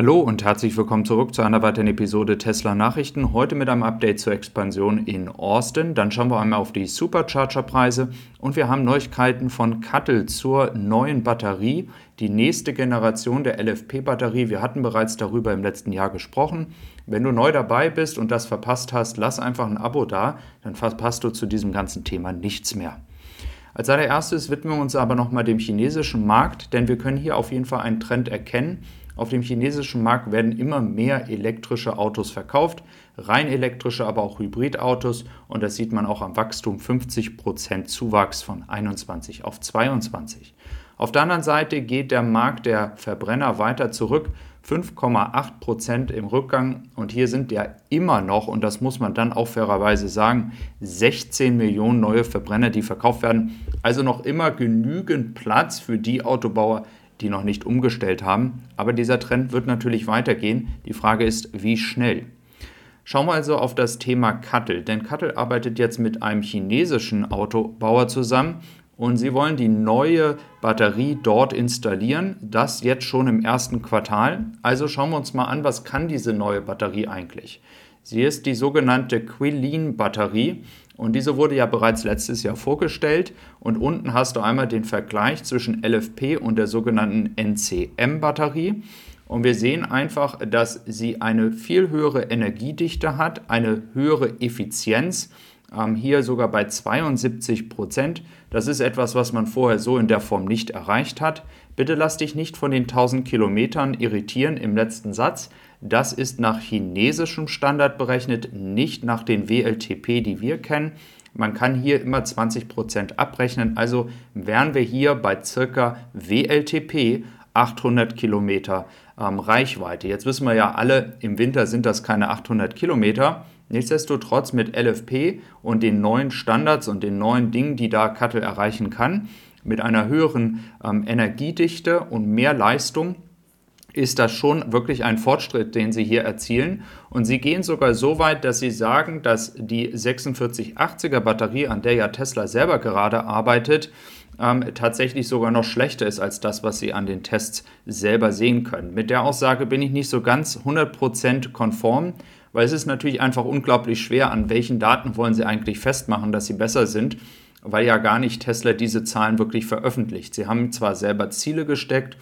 Hallo und herzlich willkommen zurück zu einer weiteren Episode Tesla Nachrichten. Heute mit einem Update zur Expansion in Austin. Dann schauen wir einmal auf die Supercharger-Preise und wir haben Neuigkeiten von Cuttle zur neuen Batterie, die nächste Generation der LFP-Batterie. Wir hatten bereits darüber im letzten Jahr gesprochen. Wenn du neu dabei bist und das verpasst hast, lass einfach ein Abo da, dann verpasst du zu diesem ganzen Thema nichts mehr. Als allererstes widmen wir uns aber nochmal dem chinesischen Markt, denn wir können hier auf jeden Fall einen Trend erkennen auf dem chinesischen Markt werden immer mehr elektrische Autos verkauft, rein elektrische, aber auch Hybridautos und das sieht man auch am Wachstum 50% Zuwachs von 21 auf 22. Auf der anderen Seite geht der Markt der Verbrenner weiter zurück, 5,8% im Rückgang und hier sind ja immer noch, und das muss man dann auch fairerweise sagen, 16 Millionen neue Verbrenner, die verkauft werden. Also noch immer genügend Platz für die Autobauer, die noch nicht umgestellt haben. Aber dieser Trend wird natürlich weitergehen. Die Frage ist, wie schnell. Schauen wir also auf das Thema Cuttle, denn Cuttle arbeitet jetzt mit einem chinesischen Autobauer zusammen und sie wollen die neue Batterie dort installieren, das jetzt schon im ersten Quartal. Also schauen wir uns mal an, was kann diese neue Batterie eigentlich? Sie ist die sogenannte Quilin-Batterie und diese wurde ja bereits letztes Jahr vorgestellt. Und unten hast du einmal den Vergleich zwischen LFP und der sogenannten NCM-Batterie. Und wir sehen einfach, dass sie eine viel höhere Energiedichte hat, eine höhere Effizienz. Ähm, hier sogar bei 72 Prozent. Das ist etwas, was man vorher so in der Form nicht erreicht hat. Bitte lass dich nicht von den 1000 Kilometern irritieren im letzten Satz. Das ist nach chinesischem Standard berechnet, nicht nach den WLTP, die wir kennen. Man kann hier immer 20% abrechnen, also wären wir hier bei circa WLTP 800 Kilometer ähm, Reichweite. Jetzt wissen wir ja alle, im Winter sind das keine 800 Kilometer. Nichtsdestotrotz mit LFP und den neuen Standards und den neuen Dingen, die da Cuttle erreichen kann, mit einer höheren ähm, Energiedichte und mehr Leistung, ist das schon wirklich ein Fortschritt, den sie hier erzielen. Und sie gehen sogar so weit, dass sie sagen, dass die 4680er Batterie, an der ja Tesla selber gerade arbeitet, ähm, tatsächlich sogar noch schlechter ist als das, was sie an den Tests selber sehen können. Mit der Aussage bin ich nicht so ganz 100% konform, weil es ist natürlich einfach unglaublich schwer, an welchen Daten wollen sie eigentlich festmachen, dass sie besser sind weil ja gar nicht Tesla diese Zahlen wirklich veröffentlicht. Sie haben zwar selber Ziele gesteckt,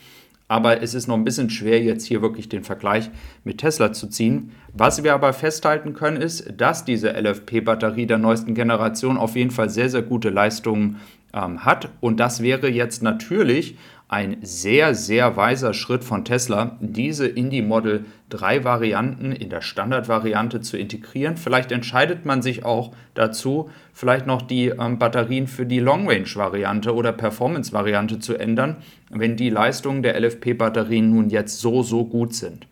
aber es ist noch ein bisschen schwer, jetzt hier wirklich den Vergleich mit Tesla zu ziehen. Was wir aber festhalten können, ist, dass diese LFP-Batterie der neuesten Generation auf jeden Fall sehr, sehr gute Leistungen ähm, hat. Und das wäre jetzt natürlich ein sehr, sehr weiser Schritt von Tesla, diese in die Model 3 Varianten in der Standardvariante zu integrieren. Vielleicht entscheidet man sich auch dazu, vielleicht noch die ähm, Batterien für die Long Range Variante oder Performance Variante zu ändern, wenn die Leistungen der LFP-Batterien nun jetzt so, so gut sind.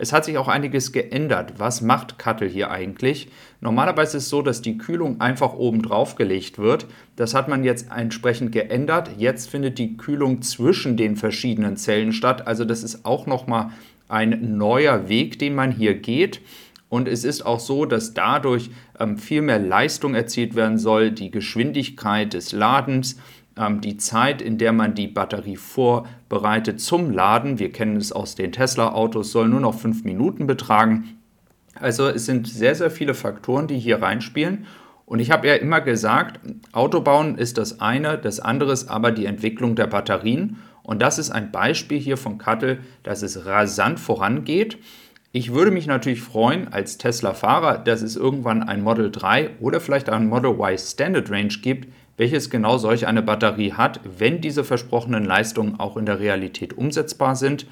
Es hat sich auch einiges geändert. Was macht Cuttle hier eigentlich? Normalerweise ist es so, dass die Kühlung einfach oben drauf gelegt wird. Das hat man jetzt entsprechend geändert. Jetzt findet die Kühlung zwischen den verschiedenen Zellen statt. Also das ist auch nochmal ein neuer Weg, den man hier geht. Und es ist auch so, dass dadurch ähm, viel mehr Leistung erzielt werden soll, die Geschwindigkeit des Ladens die Zeit, in der man die Batterie vorbereitet zum Laden, wir kennen es aus den Tesla-Autos, soll nur noch fünf Minuten betragen. Also es sind sehr, sehr viele Faktoren, die hier reinspielen. Und ich habe ja immer gesagt, Autobauen ist das eine, das andere ist aber die Entwicklung der Batterien. Und das ist ein Beispiel hier von Cuttle, dass es rasant vorangeht. Ich würde mich natürlich freuen als Tesla-Fahrer, dass es irgendwann ein Model 3 oder vielleicht ein Model Y Standard Range gibt, welches genau solch eine Batterie hat, wenn diese versprochenen Leistungen auch in der Realität umsetzbar sind.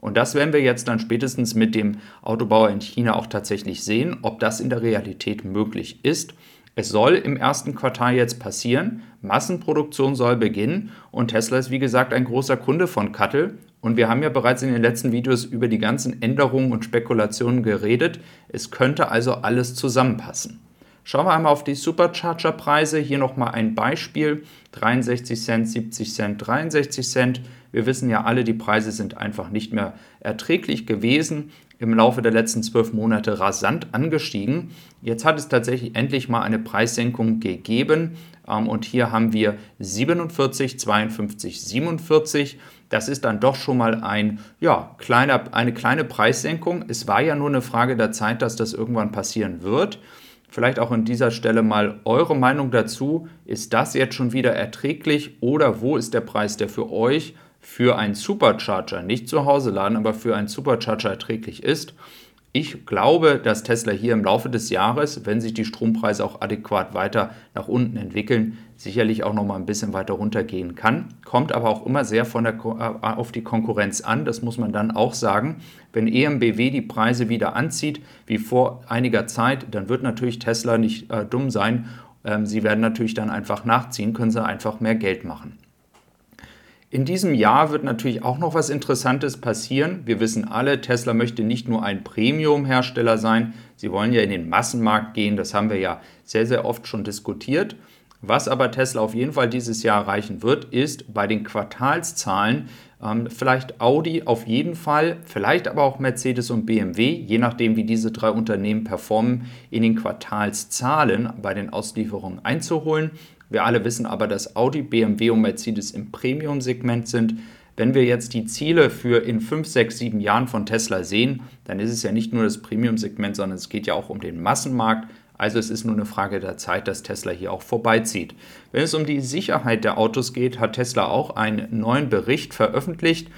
Und das werden wir jetzt dann spätestens mit dem Autobauer in China auch tatsächlich sehen, ob das in der Realität möglich ist. Es soll im ersten Quartal jetzt passieren, Massenproduktion soll beginnen und Tesla ist wie gesagt ein großer Kunde von Cuttle und wir haben ja bereits in den letzten Videos über die ganzen Änderungen und Spekulationen geredet. Es könnte also alles zusammenpassen. Schauen wir einmal auf die Supercharger-Preise. Hier nochmal ein Beispiel. 63 Cent, 70 Cent, 63 Cent. Wir wissen ja alle, die Preise sind einfach nicht mehr erträglich gewesen. Im Laufe der letzten zwölf Monate rasant angestiegen. Jetzt hat es tatsächlich endlich mal eine Preissenkung gegeben. Ähm, und hier haben wir 47, 52, 47. Das ist dann doch schon mal ein, ja, kleiner, eine kleine Preissenkung. Es war ja nur eine Frage der Zeit, dass das irgendwann passieren wird. Vielleicht auch an dieser Stelle mal eure Meinung dazu. Ist das jetzt schon wieder erträglich oder wo ist der Preis, der für euch für einen Supercharger, nicht zu Hause laden, aber für einen Supercharger erträglich ist? Ich glaube, dass Tesla hier im Laufe des Jahres, wenn sich die Strompreise auch adäquat weiter nach unten entwickeln, sicherlich auch noch mal ein bisschen weiter runtergehen kann. Kommt aber auch immer sehr von der, äh, auf die Konkurrenz an. Das muss man dann auch sagen. Wenn EMBW die Preise wieder anzieht, wie vor einiger Zeit, dann wird natürlich Tesla nicht äh, dumm sein. Ähm, sie werden natürlich dann einfach nachziehen, können sie einfach mehr Geld machen. In diesem Jahr wird natürlich auch noch was Interessantes passieren. Wir wissen alle, Tesla möchte nicht nur ein Premium-Hersteller sein, sie wollen ja in den Massenmarkt gehen, das haben wir ja sehr, sehr oft schon diskutiert. Was aber Tesla auf jeden Fall dieses Jahr erreichen wird, ist bei den Quartalszahlen ähm, vielleicht Audi auf jeden Fall, vielleicht aber auch Mercedes und BMW, je nachdem wie diese drei Unternehmen performen, in den Quartalszahlen bei den Auslieferungen einzuholen. Wir alle wissen aber, dass Audi, BMW und Mercedes im Premium-Segment sind. Wenn wir jetzt die Ziele für in 5, 6, 7 Jahren von Tesla sehen, dann ist es ja nicht nur das Premium-Segment, sondern es geht ja auch um den Massenmarkt. Also es ist nur eine Frage der Zeit, dass Tesla hier auch vorbeizieht. Wenn es um die Sicherheit der Autos geht, hat Tesla auch einen neuen Bericht veröffentlicht.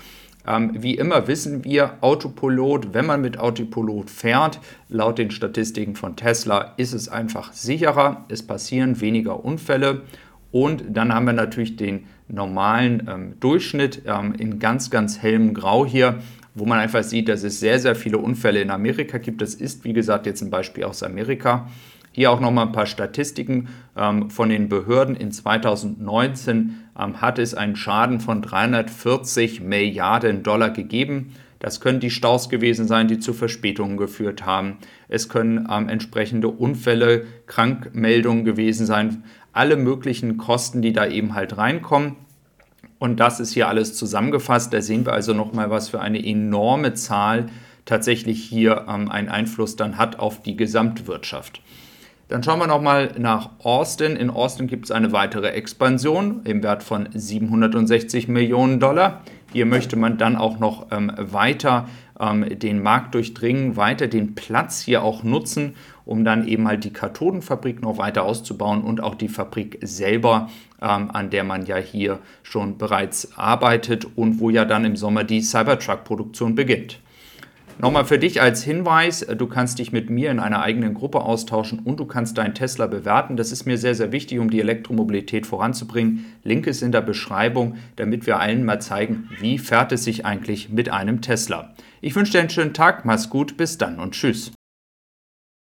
Ähm, wie immer wissen wir, Autopilot, wenn man mit Autopilot fährt, laut den Statistiken von Tesla, ist es einfach sicherer, es passieren weniger Unfälle und dann haben wir natürlich den normalen ähm, Durchschnitt ähm, in ganz, ganz hellem Grau hier, wo man einfach sieht, dass es sehr, sehr viele Unfälle in Amerika gibt. Das ist, wie gesagt, jetzt ein Beispiel aus Amerika. Hier auch nochmal ein paar Statistiken ähm, von den Behörden. In 2019 ähm, hat es einen Schaden von 340 Milliarden Dollar gegeben. Das können die Staus gewesen sein, die zu Verspätungen geführt haben. Es können ähm, entsprechende Unfälle, Krankmeldungen gewesen sein. Alle möglichen Kosten, die da eben halt reinkommen. Und das ist hier alles zusammengefasst. Da sehen wir also nochmal, was für eine enorme Zahl tatsächlich hier ähm, einen Einfluss dann hat auf die Gesamtwirtschaft. Dann schauen wir nochmal nach Austin. In Austin gibt es eine weitere Expansion im Wert von 760 Millionen Dollar. Hier möchte man dann auch noch ähm, weiter ähm, den Markt durchdringen, weiter den Platz hier auch nutzen, um dann eben halt die Kathodenfabrik noch weiter auszubauen und auch die Fabrik selber, ähm, an der man ja hier schon bereits arbeitet und wo ja dann im Sommer die Cybertruck-Produktion beginnt. Nochmal für dich als Hinweis, du kannst dich mit mir in einer eigenen Gruppe austauschen und du kannst deinen Tesla bewerten. Das ist mir sehr, sehr wichtig, um die Elektromobilität voranzubringen. Link ist in der Beschreibung, damit wir allen mal zeigen, wie fährt es sich eigentlich mit einem Tesla. Ich wünsche dir einen schönen Tag, mach's gut, bis dann und tschüss.